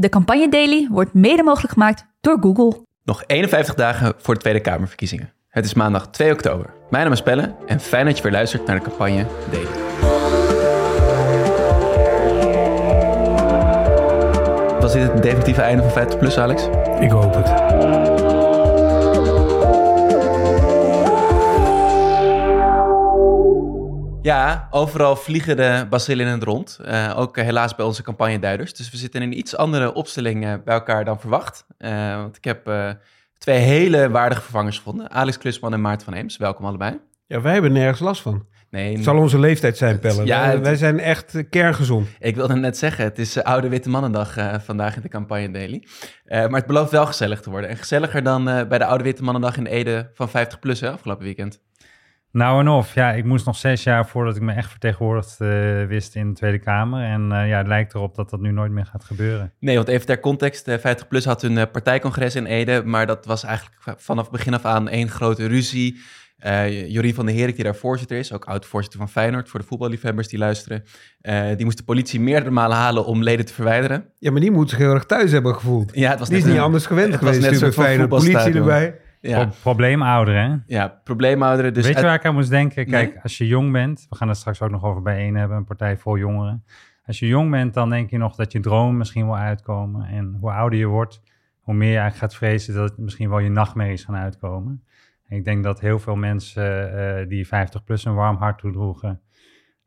De Campagne Daily wordt mede mogelijk gemaakt door Google. Nog 51 dagen voor de Tweede Kamerverkiezingen. Het is maandag 2 oktober. Mijn naam is Pelle en fijn dat je weer luistert naar de Campagne Daily. Was dit het definitieve einde van 50 plus, Alex? Ik hoop het. Ja, overal vliegen de bacillen in het rond. Uh, ook uh, helaas bij onze campagneduiders. Dus we zitten in een iets andere opstelling uh, bij elkaar dan verwacht. want ik heb twee hele waardige vervangers gevonden. Alex Klusman en Maarten van Eems. Welkom allebei. Ja, wij hebben nergens last van. Nee, het zal onze leeftijd zijn, Pelle. Ja, wij, wij zijn echt kerngezond. Ik wilde net zeggen, het is Oude Witte Mannendag vandaag in de campagne Daily. maar het belooft wel gezellig te worden. En gezelliger dan bij de Oude Witte Mannendag in Ede van 50 plus hè, afgelopen weekend. Nou en of, ja, ik moest nog zes jaar voordat ik me echt vertegenwoordigd uh, wist in de Tweede Kamer. En uh, ja, het lijkt erop dat dat nu nooit meer gaat gebeuren. Nee, want even ter context, uh, 50PLUS had hun partijcongres in Ede, maar dat was eigenlijk vanaf begin af aan één grote ruzie. Jorien van der Herik, die daar voorzitter is, ook oud-voorzitter van Feyenoord, voor de voetballiefhebbers die luisteren, die moest de politie meerdere malen halen om leden te verwijderen. Ja, maar die moet zich heel erg thuis hebben gevoeld. Ja, het was die is niet anders gewend geweest, net met Feyenoord, politie erbij. Ja. Pro probleemouderen, Ja, probleemouderen. Dus Weet je waar ik aan moest denken? Kijk, als je jong bent, we gaan het straks ook nog over bijeen hebben, een partij vol jongeren. Als je jong bent, dan denk je nog dat je droom misschien wil uitkomen. En hoe ouder je wordt, hoe meer je eigenlijk gaat vrezen dat misschien wel je nachtmerries gaan uitkomen. En ik denk dat heel veel mensen uh, die 50 plus een warm hart toedroegen,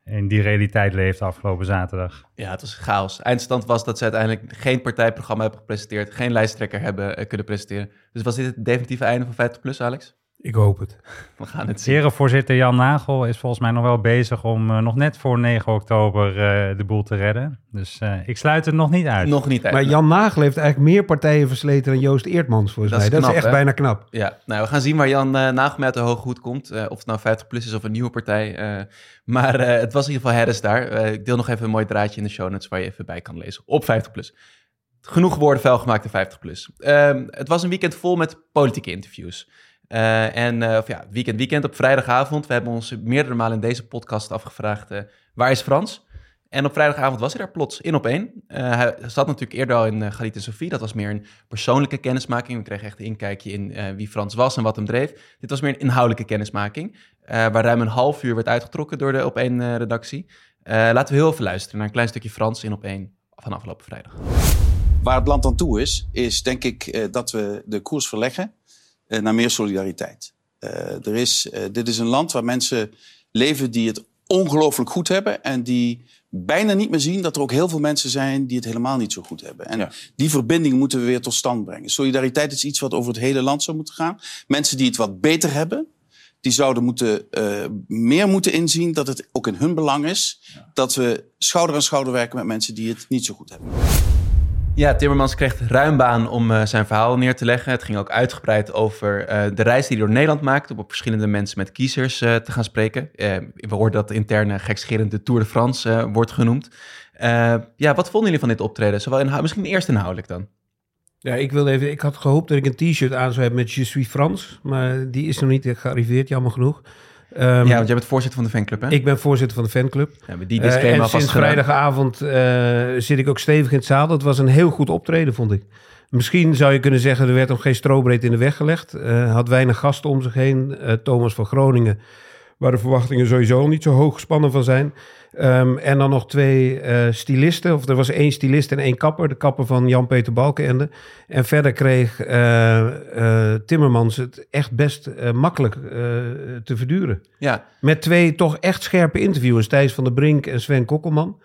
in die realiteit leeft afgelopen zaterdag. Ja, het was chaos. Eindstand was dat ze uiteindelijk geen partijprogramma hebben gepresenteerd, geen lijsttrekker hebben uh, kunnen presenteren. Dus was dit het definitieve einde van 50 plus, Alex? Ik hoop het. We gaan het zien. Herenvoorzitter Jan Nagel is volgens mij nog wel bezig om uh, nog net voor 9 oktober uh, de boel te redden. Dus uh, ik sluit het nog niet uit. Nog niet uit. Maar Jan Nagel heeft eigenlijk meer partijen versleten dan Joost Eertmans volgens dat mij. Is dat is echt bijna knap. Ja, nou we gaan zien waar Jan Nagel met de hoge goed komt. of het nou 50 plus is of een nieuwe partij. maar het was in ieder geval herres daar. ik deel nog even een mooi draadje in de show notes waar je even bij kan lezen. Op 50 plus. Genoeg woorden vuil gemaakt in 50 plus. Ehm, het was een weekend vol met politieke interviews. Uh, en uh, ja, weekend, weekend op vrijdagavond. We hebben ons meerdere malen in deze podcast afgevraagd: uh, waar is Frans? En op vrijdagavond was hij daar plots in op één. hij zat natuurlijk eerder al in Galit en Sophie. Dat was meer een persoonlijke kennismaking. We kregen echt een inkijkje in wie Frans was en wat hem dreef. Dit was meer een inhoudelijke kennismaking. waar ruim een half uur werd uitgetrokken door de op één redactie. laten we heel even luisteren naar een klein stukje Frans in op één van afgelopen vrijdag. Waar het land aan toe is, is denk ik dat we de koers verleggen uh, naar meer solidariteit. Uh, er is, uh, dit is een land waar mensen leven die het ongelooflijk goed hebben en die bijna niet meer zien dat er ook heel veel mensen zijn die het helemaal niet zo goed hebben. En ja. die verbinding moeten we weer tot stand brengen. Solidariteit is iets wat over het hele land zou moeten gaan. Mensen die het wat beter hebben, die zouden moeten, uh, meer moeten inzien dat het ook in hun belang is ja. dat we schouder aan schouder werken met mensen die het niet zo goed hebben. Ja, Timmermans kreeg ruim baan om uh, zijn verhaal neer te leggen. Het ging ook uitgebreid over uh, de reis die hij door Nederland maakte... om op verschillende mensen met kiezers uh, te gaan spreken. we hoorden dat interne gekscherend Tour de France wordt genoemd. ja, wat vonden jullie van dit optreden? Zowel inhoud, misschien eerst inhoudelijk dan. Ja, ik wilde even. Ik had gehoopt dat ik een t-shirt aan zou hebben met Je suis Frans, maar die is nog niet gearriveerd, jammer genoeg. Um, ja, want jij bent voorzitter van de fanclub, hè? Ik ben voorzitter van de fanclub. Ja, die disclaimer uh, en sinds vrijdagavond uh, zit ik ook stevig in het zaal. Dat was een heel goed optreden, vond ik. Misschien zou je kunnen zeggen, er werd hem geen strobreed in de weg gelegd. Uh, had weinig gasten om zich heen. Thomas van Groningen, waar de verwachtingen sowieso niet zo hoog gespannen van zijn. Um, en dan nog twee uh, stylisten. Of er was één stylist en één kapper. De kapper van Jan-Peter Balkenende. En verder kreeg uh, uh, Timmermans het echt best makkelijk te verduren. Ja. Met twee toch echt scherpe interviewers. Thijs van der Brink en Sven Kokkelman.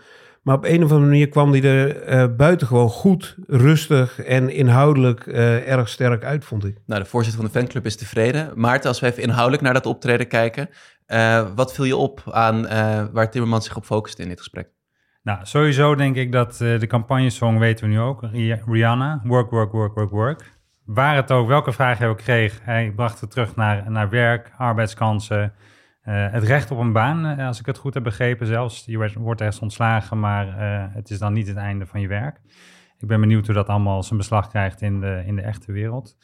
Maar op een of andere manier kwam hij er buitengewoon goed, rustig en inhoudelijk erg sterk uit, vond ik. Nou, de voorzitter van de fanclub is tevreden. Maarten, als we even inhoudelijk naar dat optreden kijken... Uh, wat viel je op aan uh, waar Timmermans zich op focuste in dit gesprek? Nou, sowieso denk ik dat uh, de campagnesong weten we nu ook. Rihanna, work, work, work, work, work. Waar het ook, welke vraag hij ook kreeg, hij bracht het terug naar, naar werk, arbeidskansen, het recht op een baan, als ik het goed heb begrepen zelfs. Je wordt ergens ontslagen, maar het is dan niet het einde van je werk. Ik ben benieuwd hoe dat allemaal zijn beslag krijgt in de, in de echte wereld.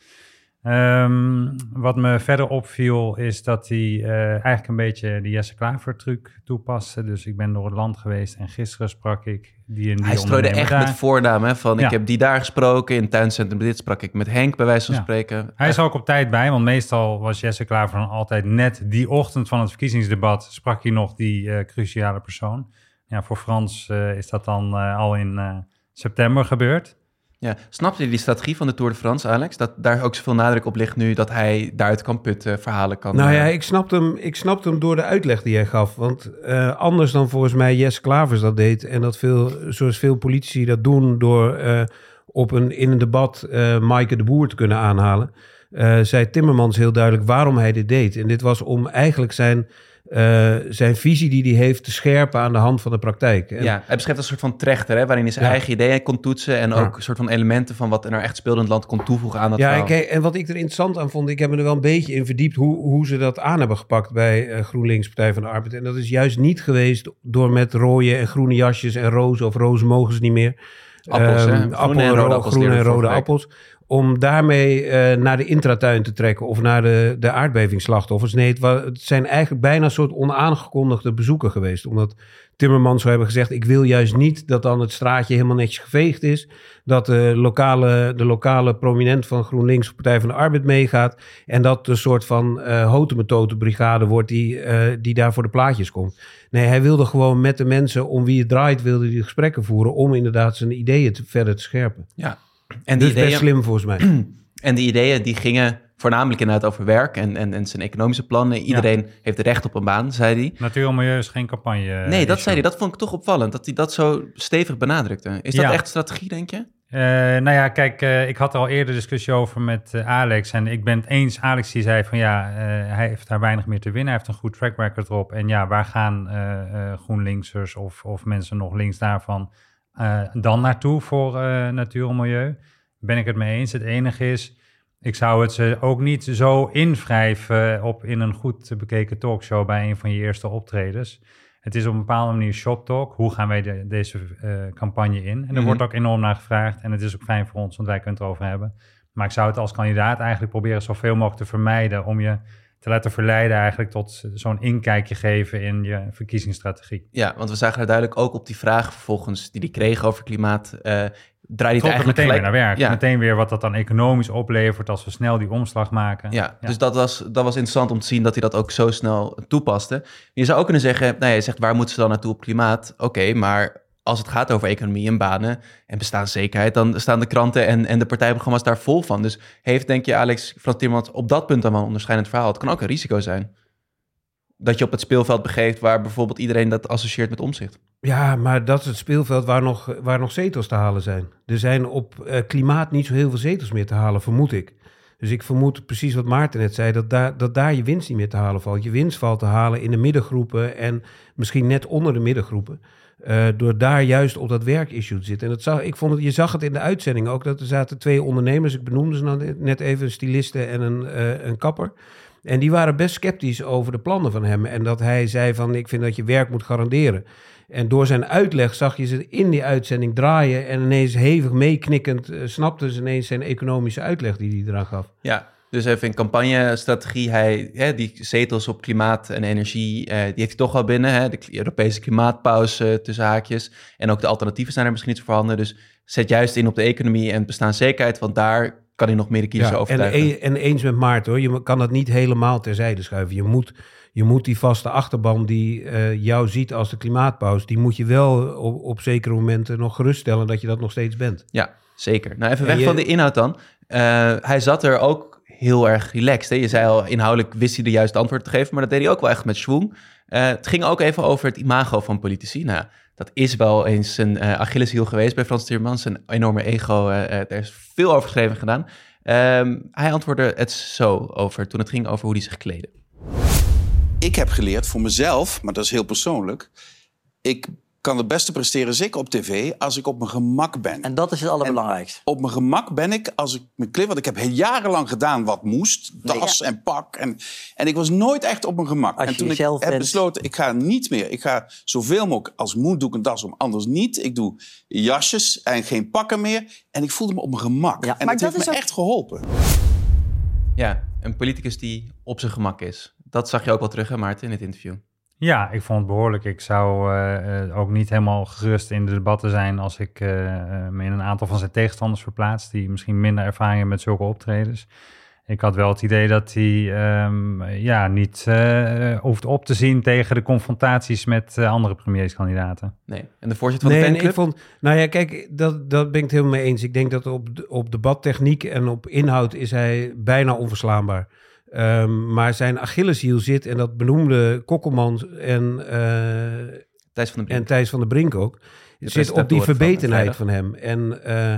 Ehm, wat me verder opviel is dat hij eh, eigenlijk een beetje de Jesse Klaver truc toepaste. Dus ik ben door het land geweest en gisteren sprak ik die en die Hij strooide echt daar. met voornaam, hè, van Ja. ik heb die daar gesproken, in het tuincentrum dit sprak ik met Henk, bij wijze van Ja. spreken. Hij is ook op tijd bij, want meestal was Jesse Klaver dan altijd net die ochtend van het verkiezingsdebat sprak hij nog die eh, cruciale persoon. Ja, voor Frans eh, is dat dan al in september gebeurd. Ja. Snapte je die strategie van de Tour de France, Alex? Dat daar ook zoveel nadruk op ligt nu dat hij daaruit kan putten, verhalen kan... Nou eh, ja, ik snapte hem, ik snapte hem door de uitleg die jij gaf. Want eh, anders dan volgens mij Jesse Klavers dat deed... en dat veel, zoals veel politici dat doen... door eh, op een, in een debat eh Maaike de Boer te kunnen aanhalen... eh, zei Timmermans heel duidelijk waarom hij dit deed. En dit was om eigenlijk zijn, eh, zijn visie die hij heeft... te scherpen aan de hand van de praktijk. En, Ja, hij beschrijft een soort van trechter, hè, waarin hij zijn Ja. eigen ideeën kon toetsen en Ja. ook een soort van elementen van wat er nou echt speelde in het land kon toevoegen aan dat Ja, en, kijk, en wat ik er interessant aan vond, ik heb me er wel een beetje in verdiept hoe, hoe ze dat aan hebben gepakt bij eh, GroenLinks, Partij van de Arbeid. En dat is juist niet geweest door met rode en groene jasjes en rozen, of rozen mogen ze niet meer. Appels, hè? Ehm, Groene appel en rode appels groene en rode appels. Om daarmee eh, naar de intratuin te trekken of naar de, de aardbevingsslachtoffers. Nee, het, zijn eigenlijk bijna een soort onaangekondigde bezoeken geweest. Omdat Timmermans zou hebben gezegd: Ik wil juist niet dat dan het straatje helemaal netjes geveegd is. Dat de lokale, de lokale prominent van GroenLinks, Partij van de Arbeid, meegaat. En dat een soort van eh hotemetotenbrigade wordt die, eh, die daar voor de plaatjes komt. Nee, hij wilde gewoon met de mensen om wie het draait, wilde die gesprekken voeren. Om inderdaad zijn ideeën te, verder te scherpen. Ja. En die, Dus best ideeën, slim volgens mij. en die ideeën die gingen voornamelijk inderdaad over werk en, en, en zijn economische plannen. Iedereen heeft recht op een baan, zei hij. Natuur en milieu is geen campagne. eh, nee, dat zei hij. Dat vond ik toch opvallend, dat hij dat zo stevig benadrukte. Is dat Ja. echt strategie, denk je? Eh, nou ja, kijk, eh, ik had er al eerder discussie over met Alex. En ik ben het eens. Alex die zei van ja, eh, hij heeft daar weinig meer te winnen. Hij heeft een goed track record erop. En ja, waar gaan eh eh, GroenLinksers of, of mensen nog links daarvan eh, dan naartoe voor eh, natuur en milieu? Ben ik het mee eens. Het enige is, ik zou het ze ook niet zo invrijven op in een goed bekeken talkshow bij een van je eerste optredens. Het is op een bepaalde manier shop talk. Hoe gaan wij de- deze eh, campagne in? En er Mhm. wordt ook enorm naar gevraagd. En het is ook fijn voor ons, want wij kunnen het erover hebben. Maar ik zou het als kandidaat eigenlijk proberen zoveel mogelijk te vermijden. Om je te laten verleiden eigenlijk tot zo'n inkijkje geven in je verkiezingsstrategie. Ja, want we zagen er duidelijk ook op die vraag vervolgens die hij kreeg over klimaat. eh draaide hij het eigenlijk meteen weer gelijk... naar werk. Ja. Meteen weer wat dat dan economisch oplevert als we snel die omslag maken. Ja, dus dat was, dat was interessant om te zien dat hij dat ook zo snel toepaste. Je zou ook kunnen zeggen, nou, je zegt waar moeten ze dan naartoe op klimaat? Oké, maar als het gaat over economie en banen en bestaanszekerheid, dan staan de kranten en, en de partijprogramma's daar vol van. Dus heeft, denk je, Alex Frans Timmermans op dat punt wel een onderscheidend verhaal? Het kan ook een risico zijn. Dat je op het speelveld begeeft waar bijvoorbeeld iedereen dat associeert met omzicht. Ja, maar dat is het speelveld waar nog, waar nog zetels te halen zijn. Er zijn op eh, klimaat niet zo heel veel zetels meer te halen, vermoed ik. Dus ik vermoed precies wat Maarten net zei, dat daar, dat daar je winst niet meer te halen valt. Je winst valt te halen in de middengroepen en misschien net onder de middengroepen. Eh, door daar juist op dat werkissue te zitten. En dat zag, ik vond het, je zag het in de uitzending ook, dat er zaten twee ondernemers, ik benoemde ze nou net even, een styliste en een, eh, een kapper. En die waren best sceptisch over de plannen van hem. En dat hij zei van, ik vind dat je werk moet garanderen. En door zijn uitleg zag je ze in die uitzending draaien... en ineens hevig meeknikkend uh, snapten ze ineens zijn economische uitleg die hij eraan gaf. Ja, dus even in campagnestrategie, hij, hè, die zetels op klimaat en energie, eh, die heeft hij toch wel binnen. Hè, de Europese klimaatpauze tussen haakjes. En ook de alternatieven zijn er misschien niet voorhanden. Dus zet juist in op de economie en bestaanszekerheid, want daar kan hij nog meer de kiezer ja, overtuigen. En, en eens met Maarten hoor, je kan dat niet helemaal terzijde schuiven. Je moet, je moet die vaste achterban die uh, jou ziet als de klimaatpauze, die moet je wel op, op zekere momenten nog geruststellen dat je dat nog steeds bent. Ja, zeker. Nou, even weg je... van de inhoud dan. Uh, hij zat er ook heel erg relaxed. Hè? Je zei al, inhoudelijk wist hij de juiste antwoord te geven, maar dat deed hij ook wel echt met schwung. Uh, het ging ook even over het imago van politici. Nou, dat is wel eens een uh, Achilleshiel geweest bij Frans Timmermans. Een enorme ego, uh, daar is veel over geschreven en gedaan. Um, hij antwoordde het zo over toen het ging over hoe hij zich kleedde. Ik heb geleerd voor mezelf, maar dat is heel persoonlijk. Ik kan het beste presteren, zeker op tv, als ik op mijn gemak ben. En dat is het allerbelangrijkste. En op mijn gemak ben ik als ik me kleed. Want ik heb jarenlang gedaan wat moest. Tas nee, ja. en pak. En, en ik was nooit echt op mijn gemak. Als en toen ik heb bent. besloten, ik ga niet meer. Ik ga zoveel mogelijk als moet doe ik een das om, anders niet. Ik doe jasjes en geen pakken meer. En ik voelde me op mijn gemak. Ja, en maar dat heeft me ook... echt geholpen. Ja, een politicus die op zijn gemak is. Dat zag je ook wel terug, hè, Maarten, in het interview. Ja, ik vond het behoorlijk. Ik zou eh, eh, ook niet helemaal gerust in de debatten zijn als ik eh, me in een aantal van zijn tegenstanders verplaats, die misschien minder ervaring hebben met zulke optredens. Ik had wel het idee dat hij ehm, ja, niet eh, hoeft op te zien tegen de confrontaties met eh, andere premierskandidaten. Nee. En de voorzitter van Nee, de en ik fanclub? vond, nou ja, kijk, dat, dat ben ik het helemaal mee eens. Ik denk dat op, op debattechniek en op inhoud is hij bijna onverslaanbaar. Ehm, maar zijn Achilleshiel zit, en dat benoemde Kokkelman en, eh, Thijs van Brink. en Thijs van der Brink ook, zit op die van verbetenheid van hem. En eh,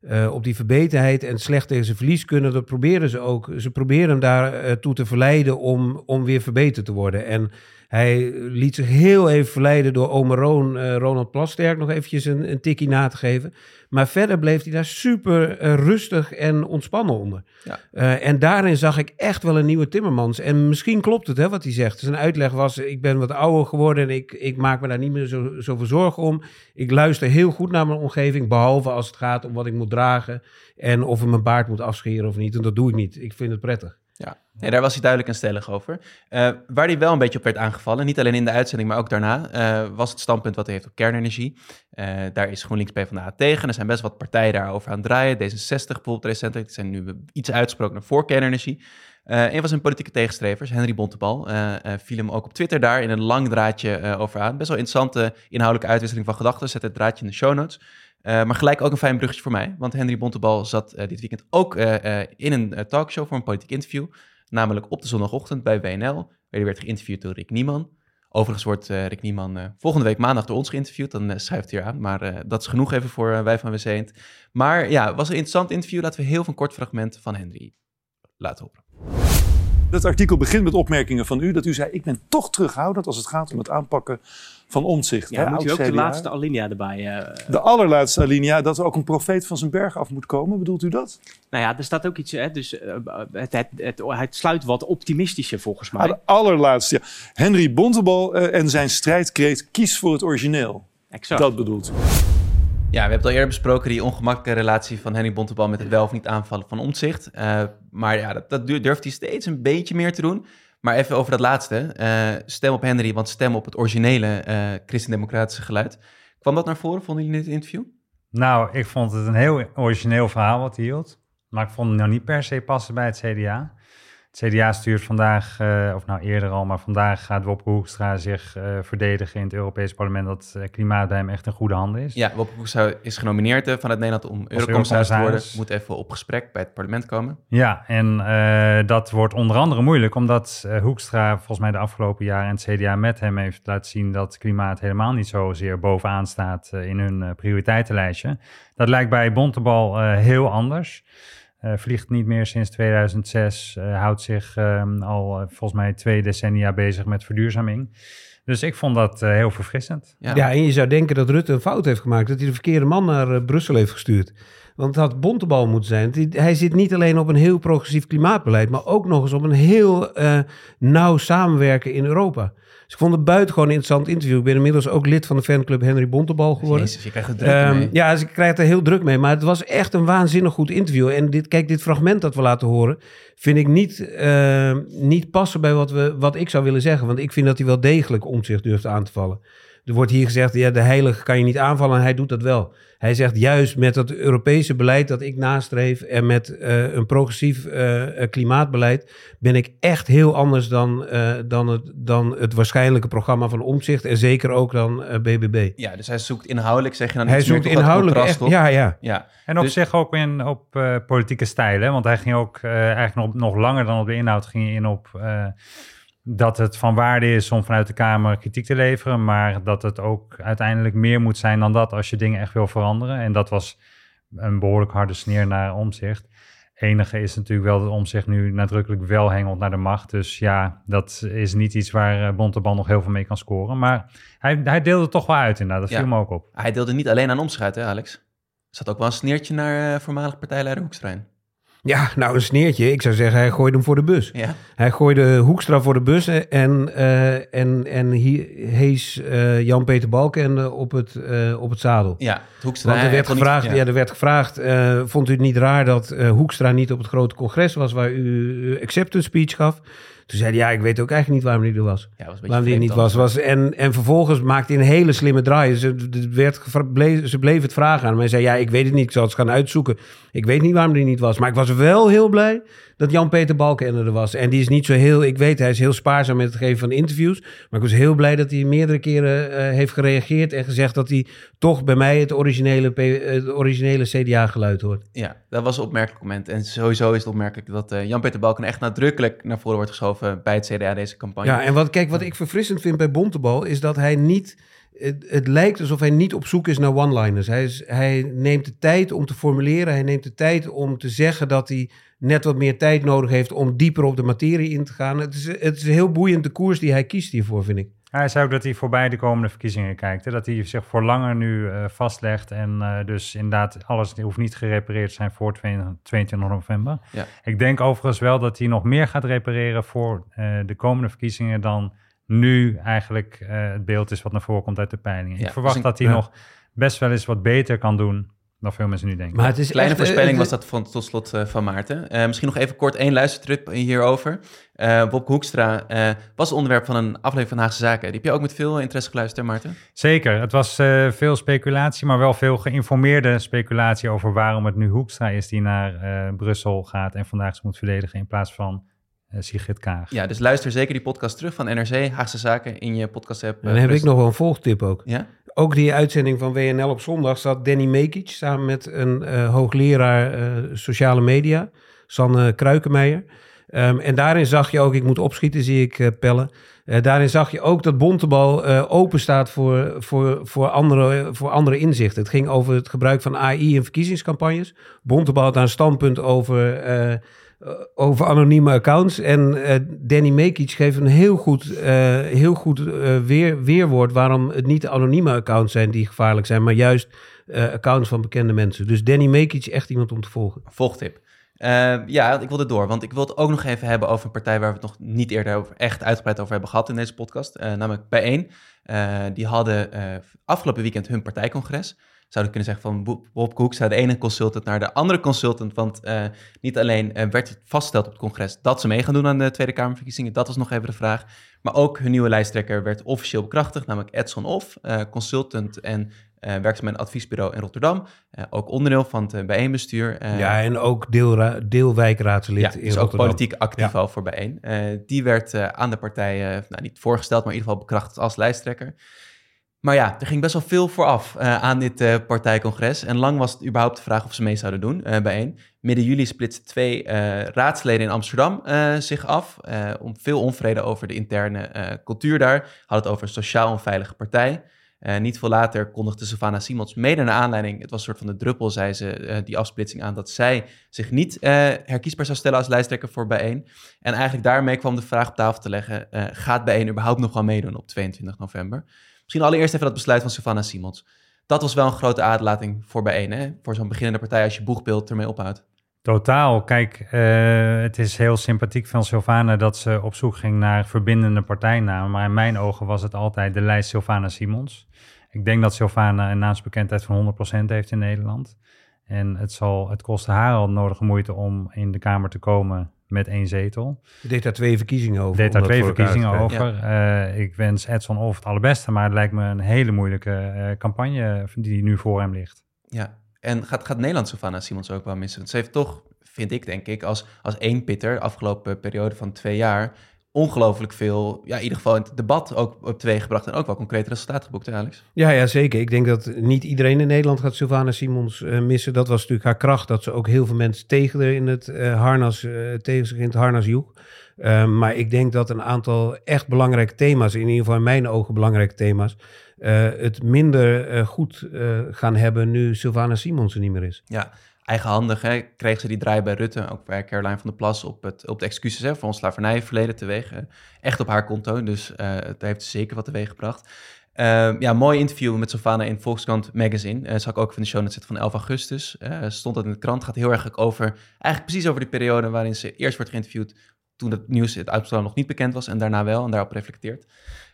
eh, op die verbetenheid en slecht tegen zijn verlies kunnen, dat proberen ze ook. Ze proberen hem daartoe toe te verleiden om, om weer verbeterd te worden. En hij liet zich heel even verleiden door Omer Roon, eh, Ronald Plasterk nog eventjes een, een tikkie na te geven. Maar verder bleef hij daar super eh, rustig en ontspannen onder. Ja. Eh, en daarin zag ik echt wel een nieuwe Timmermans. En misschien klopt het, hè, wat hij zegt. Zijn uitleg was, ik ben wat ouder geworden en ik, ik maak me daar niet meer zo, zoveel zorgen om. Ik luister heel goed naar mijn omgeving, behalve als het gaat om wat ik moet dragen en of ik mijn baard moet afscheren of niet. En dat doe ik niet. Ik vind het prettig. Ja, daar was hij duidelijk en stellig over. Eh, waar hij wel een beetje op werd aangevallen, niet alleen in de uitzending, maar ook daarna, eh, was het standpunt wat hij heeft op kernenergie. Eh, daar is GroenLinks PvdA tegen. Er zijn best wat partijen daarover aan het draaien. D66 bijvoorbeeld recentelijk, zijn nu iets uitgesproken voor kernenergie. Eh een van zijn politieke tegenstrevers, Henry Bontebal, eh, eh, viel hem ook op Twitter daar in een lang draadje over aan. Best wel interessante inhoudelijke uitwisseling van gedachten. Zet het draadje in de show notes. Maar gelijk ook een fijn bruggetje voor mij. Want Henry Bontebal zat dit weekend ook in een talkshow voor een politiek interview. Namelijk op de zondagochtend bij WNL. Waar hij werd geïnterviewd door Rick Nieman. Overigens wordt Rick Nieman volgende week maandag door ons geïnterviewd. Dan schuift hij aan. Maar dat is genoeg even voor wij van WC. Maar ja, was een interessant interview. Laten we heel een kort fragment van Henry laten horen. Dat artikel begint met opmerkingen van u dat u zei: Ik ben toch terughoudend als het gaat om het aanpakken van omzicht. Ja, moet u ook de laatste alinea erbij. eh, De allerlaatste alinea, dat er ook een profeet van zijn berg af moet komen. Bedoelt u dat? nou ja, er staat ook iets. Hè, dus, eh, het, het, het, het sluit wat optimistischer volgens mij. Ah, de allerlaatste. Ja. Henry Bontebal eh, en zijn strijdkreet: kies voor het origineel. exact. Dat bedoelt u. Ja, we hebben het al eerder besproken, die ongemakkelijke relatie van Henry Bontebal met het wel of niet aanvallen van omzicht. Eh, maar ja, dat, dat du- durft hij steeds een beetje meer te doen. Maar even over dat laatste. Eh, stem op Henry, want stem op het originele eh christendemocratische geluid. Kwam dat naar voren, vonden jullie in dit interview? Nou, ik vond het een heel origineel verhaal wat hij hield. Maar ik vond het nou niet per se passen bij het CDA. Het CDA stuurt vandaag, eh, of nou eerder al, maar vandaag gaat Wopke Hoekstra zich eh, verdedigen in het Europees Parlement dat eh, klimaat bij hem echt in goede handen is. Ja, Wopke Hoekstra is genomineerd vanuit Nederland om eurocommissaris te worden. Moet even op gesprek bij het parlement komen. Ja, en dat wordt onder andere moeilijk omdat Hoekstra volgens mij de afgelopen jaren en het CDA met hem heeft laten zien dat klimaat helemaal niet zozeer bovenaan staat in hun prioriteitenlijstje. Dat lijkt bij Bontebal heel anders. Eh, vliegt niet meer sinds 2006, eh, houdt zich ehm, al eh, volgens mij twee decennia bezig met verduurzaming. Dus ik vond dat eh, heel verfrissend. Ja, Ja, en je zou denken dat Rutte een fout heeft gemaakt. Dat hij de verkeerde man naar Brussel heeft gestuurd. Want het had Bontebal moeten zijn. Hij zit niet alleen op een heel progressief klimaatbeleid... maar ook nog eens op een heel eh, nauw samenwerken in Europa. Dus ik vond het buitengewoon een interessant interview. Ik ben inmiddels ook lid van de fanclub Henry Bontebal geworden. Jezus, je krijgt het druk Ehm, mee. ja, dus ik krijg er heel druk mee. Maar het was echt een waanzinnig goed interview. En dit, kijk, dit fragment dat we laten horen... vind ik niet, eh, niet passen bij wat, we, wat ik zou willen zeggen. Want ik vind dat hij wel degelijk om zich durft aan te vallen. Er wordt hier gezegd, ja, de heilige kan je niet aanvallen. En hij doet dat wel. Hij zegt juist met dat Europese beleid dat ik nastreef... en met eh, een progressief eh, klimaatbeleid... ben ik echt heel anders dan, eh, dan, het, dan het waarschijnlijke programma van Omzicht... en zeker ook dan eh, BBB. Ja, dus hij zoekt inhoudelijk, zeg je dan Hij zoekt inhoudelijk contrast, echt... toch? Ja, ja. Ja, En op Dus- zich ook in, op eh, politieke stijlen. Want hij ging ook eh, eigenlijk nog, nog langer dan op de inhoud ging hij in op eh, dat het van waarde is om vanuit de Kamer kritiek te leveren. Maar dat het ook uiteindelijk meer moet zijn dan dat als je dingen echt wil veranderen. En dat was een behoorlijk harde sneer naar omzicht. Enige is natuurlijk wel dat omzicht nu nadrukkelijk wel hengelt naar de macht. Dus ja, dat is niet iets waar eh, Bontebal nog heel veel mee kan scoren. Maar hij, hij deelde het toch wel uit inderdaad. Dat Ja. viel me ook op. hij deelde niet alleen aan omschuit, hè Alex? Er zat ook wel een sneertje naar eh, voormalig partijleider Hoekstra in. Ja, nou een sneertje. Ik zou zeggen, hij gooide hem voor de bus. Ja, Hij gooide Hoekstra voor de bus en, eh, en, en he- hees eh, Jan-Peter Balkenende op het, eh, op het zadel. ja Hoekstra. Want er werd niet- gevraagd, ja. er werd gevraagd eh, vond u het niet raar dat eh, Hoekstra niet op het grote congres was waar u acceptance speech gaf? Toen zei hij, ja, ik weet ook eigenlijk niet waarom hij er was. Ja, was Waarom er niet was. was en, en vervolgens maakte hij een hele slimme draai. Ze, werd bleef, ze bleef het vragen aan hem. Hij zei, ja, ik weet het niet. Ik zal het gaan uitzoeken. Ik weet niet waarom hij niet was. Maar ik was wel heel blij dat Jan-Peter Balkenende er was. En die is niet zo heel... Ik weet, hij is heel spaarzaam met het geven van interviews. Maar ik was heel blij dat hij meerdere keren eh, heeft gereageerd... en gezegd dat hij toch bij mij het originele, P- het originele CDA-geluid hoort. Ja, dat was een opmerkelijk moment. En sowieso is het opmerkelijk dat eh, Jan-Peter Balken echt nadrukkelijk naar voren wordt geschoven bij het CDA deze campagne. Ja, en wat, kijk, wat ik verfrissend vind bij Bontebal is dat hij niet. Het, het lijkt alsof hij niet op zoek is naar one-liners. Hij, hij neemt de tijd om te formuleren. Hij neemt de tijd om te zeggen dat hij net wat meer tijd nodig heeft om dieper op de materie in te gaan. Het is, het is een heel boeiend de koers die hij kiest hiervoor, vind ik. Hij zei ook dat hij voorbij de komende verkiezingen kijkt. Hè? Dat hij zich voor langer nu eh, vastlegt. En eh, dus inderdaad, alles hoeft niet gerepareerd te zijn voor 22 22 november. Ja. Ik denk overigens wel dat hij nog meer gaat repareren voor eh, de komende verkiezingen dan nu eigenlijk eh, het beeld is wat naar voren komt uit de peilingen. Ja, ik verwacht dus een- dat hij nog best wel eens wat beter kan doen dan veel mensen nu denken. Maar het is Kleine echt, eh, voorspelling was dat van, tot slot eh, van Maarten. Eh, misschien nog even kort één luistertrip hierover. Eh Bob Hoekstra eh, was onderwerp van een aflevering van Haagse Zaken. Die heb je ook met veel interesse geluisterd, Maarten? Zeker, het was eh, veel speculatie, maar wel veel geïnformeerde speculatie over waarom het nu Hoekstra is die naar eh, Brussel gaat en vandaag ze moet verdedigen in plaats van Sigrid Kaag. Ja, dus luister zeker die podcast terug van NRC, Haagse Zaken, in je podcast-app. Dan heb ik nog wel een volgtip ook. Ja? Ook die uitzending van WNL op zondag zat Danny Mekic samen met een eh, hoogleraar eh, sociale media, Sanne Kruikenmeijer. Ehm, en daarin zag je ook, ik moet opschieten, zie ik eh, pellen. Daarin zag je ook dat Bontebal open staat voor, voor, voor, andere, voor andere inzichten. Het ging over het gebruik van AI in verkiezingscampagnes. Bontebal had daar een standpunt over, over anonieme accounts. En eh, Danny Mekic geeft een heel goed, eh, heel goed eh, weer, weerwoord waarom het niet anonieme accounts zijn die gevaarlijk zijn, maar juist eh, accounts van bekende mensen. Dus Danny Mekic echt iemand om te volgen. Volgtip. Eh, ja, ik wil het door, want ik wil het ook nog even hebben over een partij waar we het nog niet eerder over, echt uitgebreid over hebben gehad in deze podcast, eh, namelijk Bijeen. Eh, die hadden afgelopen weekend hun partijcongres. Zouden kunnen zeggen van Bo- Bob Hoekstra, de ene consultant naar de andere consultant, want niet alleen werd het vastgesteld op het congres dat ze mee gaan doen aan de Tweede Kamerverkiezingen, dat was nog even de vraag, maar ook hun nieuwe lijsttrekker werd officieel bekrachtigd, namelijk Edson Of, eh, consultant en eh werkzaam bij een adviesbureau in Rotterdam, Eh, ook onderdeel van het eh, bijeenbestuur. Ja, en ook deelra- deelwijkraadslid ja, in dus ook politiek actief al voor bijeen. Die werd aan de partij, nou niet voorgesteld, maar in ieder geval bekrachtigd als lijsttrekker. Maar ja, er ging best wel veel vooraf aan dit partijcongres. En lang was het überhaupt de vraag of ze mee zouden doen bijeen. Midden juli splitsten twee raadsleden in Amsterdam zich af. om veel onvrede over de interne cultuur daar. Hadden het over een sociaal onveilige partij. Eh, niet veel later kondigde Savannah Simons mede naar aanleiding, het was een soort van de druppel, zei ze, eh, die afsplitsing aan, dat zij zich niet eh, herkiesbaar zou stellen als lijsttrekker voor Bijeen. En eigenlijk daarmee kwam de vraag op tafel te leggen, gaat Bijeen überhaupt nog wel meedoen op 22 november? Misschien allereerst even dat besluit van Savannah Simons. Dat was wel een grote aderlating voor Bijeen, hè? voor zo'n beginnende partij als je boegbeeld ermee ophoudt. Totaal. Kijk, eh, het is heel sympathiek van Sylvana dat ze op zoek ging naar verbindende partijnamen. Maar in mijn ogen was het altijd de lijst Sylvana Simons. Ik denk dat Sylvana een naamsbekendheid van 100% heeft in Nederland. En het, zal, het kost haar al nodige moeite om in de Kamer te komen met één zetel. Je deed daar twee verkiezingen over. deed daar twee verkiezingen over. Eh, ik wens Edson Of het allerbeste, maar het lijkt me een hele moeilijke eh, campagne die nu voor hem ligt. Ja, en gaat, gaat Nederland Savannah Simons ook wel missen? Want ze heeft toch, vind ik denk ik, als, als één pitter, afgelopen periode van twee jaar, ongelooflijk veel, ja, in ieder geval in het debat ook op twee gebracht en ook wel concrete resultaten geboekt, Alex. Ja, ja, zeker. Ik denk dat niet iedereen in Nederland gaat Sylvana Simons eh, missen. Dat was natuurlijk haar kracht, dat ze ook heel veel mensen tegen in het eh, harnas, eh, tegen zich in het harnas joeg. Eh, maar ik denk dat een aantal echt belangrijke thema's, in ieder geval in mijn ogen belangrijke thema's, eh, het minder eh, goed eh, gaan hebben nu Sylvana Simons er niet meer is. Ja, eigenhandig hè, kreeg ze die draai bij Rutte, ook bij Caroline van der Plas, op, het, op de excuses hè, voor ons slavernijverleden teweeg. eh, echt op haar konto, dus eh het heeft zeker wat teweeg gebracht. Eh, ja, mooi interview met Sylvana in Volkskrant Magazine. Eh zag ik ook in de show notes zitten van 11 augustus. Eh, stond dat in de krant. Gaat heel erg over, eigenlijk precies over die periode waarin ze eerst wordt geïnterviewd. Toen het nieuws, het uitslag nog niet bekend was en daarna wel. En daarop reflecteert.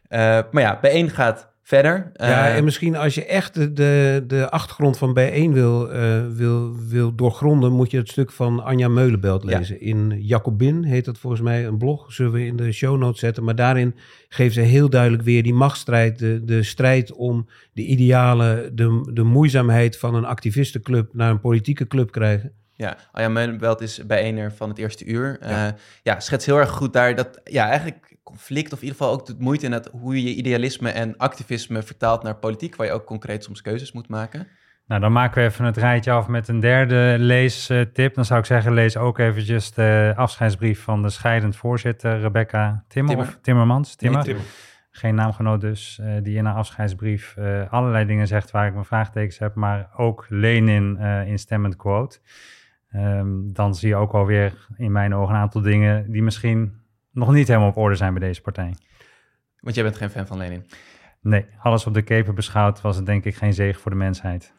Eh, maar ja, B1 gaat verder. Ja, Eh, en misschien als je echt de, de, de achtergrond van B1 wil, eh, wil, wil doorgronden, moet je het stuk van Anja Meulenbelt Ja. lezen. In Jacobin heet dat volgens mij een blog, zullen we in de show notes zetten. Maar daarin geeft ze heel duidelijk weer die machtsstrijd, de, de strijd om de idealen, de, de moeizaamheid van een activistenclub naar een politieke club krijgen. Ja, Anja Meulenbelt is bijeener van het eerste uur. Ja. ja, schetst heel erg goed daar dat, ja, eigenlijk conflict of in ieder geval ook de moeite in het, hoe je idealisme en activisme vertaalt naar politiek, waar je ook concreet soms keuzes moet maken. Nou, dan maken we even het rijtje af met een derde leestip. Dan zou ik zeggen, lees ook eventjes de afscheidsbrief van de scheidend voorzitter Rebecca Timmer, Timmer. Of Timmermans. Timmer. Nee, Timmer. Geen naamgenoot dus, eh, die in haar afscheidsbrief eh, allerlei dingen zegt waar ik mijn vraagtekens heb, maar ook Lenin eh instemmend quote. Ehm, dan zie je ook alweer in mijn ogen een aantal dingen die misschien nog niet helemaal op orde zijn bij deze partij. Want jij bent geen fan van Lenin. Nee, alles op de keper beschouwd was het denk ik geen zegen voor de mensheid.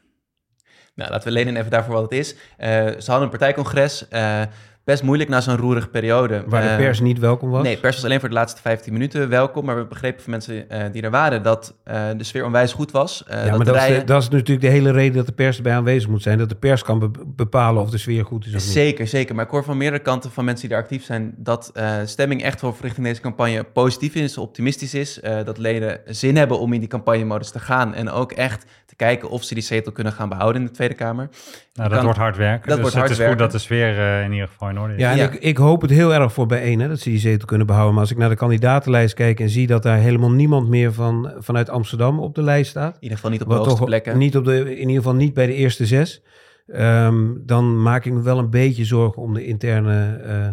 Nou, laten we Lenin even daarvoor wat het is. Eh, ze hadden een partijcongres. eh, best moeilijk na zo'n roerige periode. Waar de Eh, pers niet welkom was. Nee, pers was alleen voor de laatste 15 minuten welkom. Maar we begrepen van mensen eh, die er waren dat eh, de sfeer onwijs goed was. Eh, ja, dat maar dat, is, dat is natuurlijk de hele reden dat de pers erbij aanwezig moet zijn. Dat de pers kan be- bepalen of de sfeer goed is of niet. Zeker, zeker. Maar ik hoor van meerdere kanten van mensen die daar actief zijn... dat eh stemming echt wel richting deze campagne positief is, optimistisch is. eh, dat leden zin hebben om in die campagnemodus te gaan... en ook echt te kijken of ze die zetel kunnen gaan behouden in de Tweede Kamer. Nou, dat kan- wordt hard werken. dat dus wordt het hard is werken. goed dat de sfeer eh, in ieder geval in orde is. Ja, en Ja. Ik, ik hoop het heel erg voor bijeen, hè, dat ze die zetel kunnen behouden. Maar als ik naar de kandidatenlijst kijk en zie dat daar helemaal niemand meer van, vanuit Amsterdam op de lijst staat. In ieder geval niet op de hoogste toch plekken. niet op de, in ieder geval niet bij de eerste zes. ehm, dan maak ik me wel een beetje zorgen om de interne eh,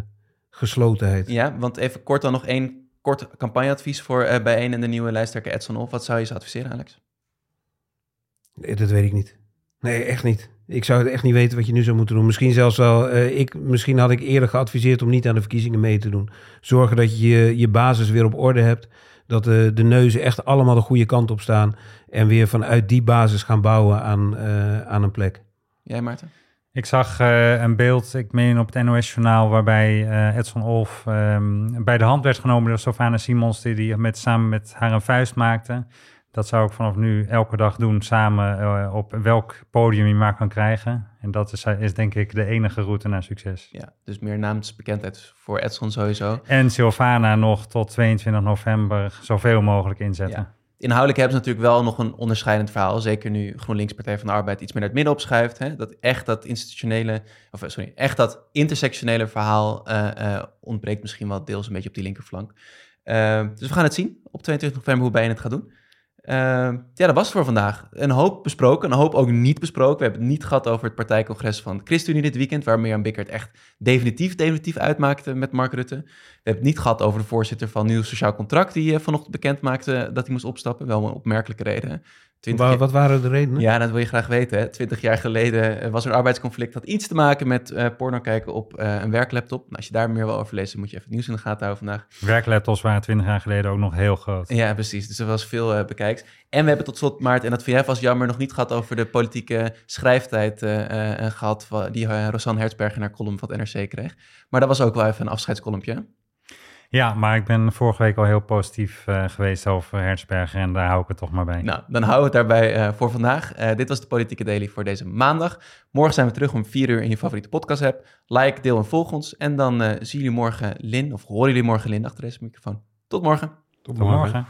geslotenheid. Ja, want even kort dan nog één kort campagneadvies voor eh bijeen en de nieuwe lijsttrekker Edson Of. Wat zou je ze adviseren, Alex? Nee, dat weet ik niet. Nee, echt niet. Ik zou het echt niet weten wat je nu zou moeten doen. Misschien zelfs wel, eh, ik, misschien had ik eerder geadviseerd om niet aan de verkiezingen mee te doen. Zorgen dat je je, basis weer op orde hebt. Dat de, de neuzen echt allemaal de goede kant op staan. En weer vanuit die basis gaan bouwen aan, eh, aan een plek. Jij, Maarten? Ik zag eh, een beeld, ik meen op het NOS-journaal, waarbij eh, Edson Olf ehm, bij de hand werd genomen door Sofana Simons, die, die met, samen met haar een vuist maakte. Dat zou ik vanaf nu elke dag doen, samen eh, op welk podium je maar kan krijgen. En dat is, is denk ik de enige route naar succes. Ja, dus meer naamsbekendheid voor Edson sowieso. En Silvana nog tot 22 november zoveel mogelijk inzetten. Ja. Inhoudelijk hebben ze natuurlijk wel nog een onderscheidend verhaal. Zeker nu GroenLinks Partij van de Arbeid iets meer naar het midden opschuift. Hè? Dat echt dat institutionele, of eh, sorry, echt dat intersectionele verhaal eh, eh, ontbreekt misschien wel deels een beetje op die linkerflank. Eh, dus we gaan het zien op 22 november hoe Bijeen het gaat doen. Eh, ja, dat was het voor vandaag. Een hoop besproken, een hoop ook niet besproken. We hebben het niet gehad over het partijcongres van ChristenUnie dit weekend, waar Mirjam Bikkert echt definitief, definitief uitmaakte met Mark Rutte. We hebben het niet gehad over de voorzitter van Nieuw Sociaal Contract, die eh, vanochtend bekend maakte dat hij moest opstappen. Wel een opmerkelijke reden. Hè. 20 Wa- wat waren de redenen? ja, dat wil je graag weten. Hè? Twintig jaar geleden eh, was er een arbeidsconflict. had iets te maken met eh, porno kijken op eh, een werklaptop. Nou, als je daar meer wil over lezen, moet je even het nieuws in de gaten houden vandaag. Werklaptops waren 20 jaar geleden ook nog heel groot. Ja, precies. Dus er was veel eh bekijks. En we hebben tot slot, Maart, en dat vind jij vast jammer, nog niet gehad over de politieke schrijftijd eh, eh, gehad van, die uh, Rosanne Hertzberger naar column van het NRC kreeg. Maar dat was ook wel even een afscheidscolumpje. Ja, maar ik ben vorige week al heel positief eh, geweest over Hertzbergen en daar hou ik het toch maar bij. Nou, dan houden we het daarbij eh, voor vandaag. Eh, dit was de Politieke Daily voor deze maandag. Morgen zijn we terug om 4 uur in je favoriete podcast app. Like, deel en volg ons. En dan zien jullie morgen Lin, of horen jullie morgen Lin achter deze microfoon. Tot morgen. Tot morgen.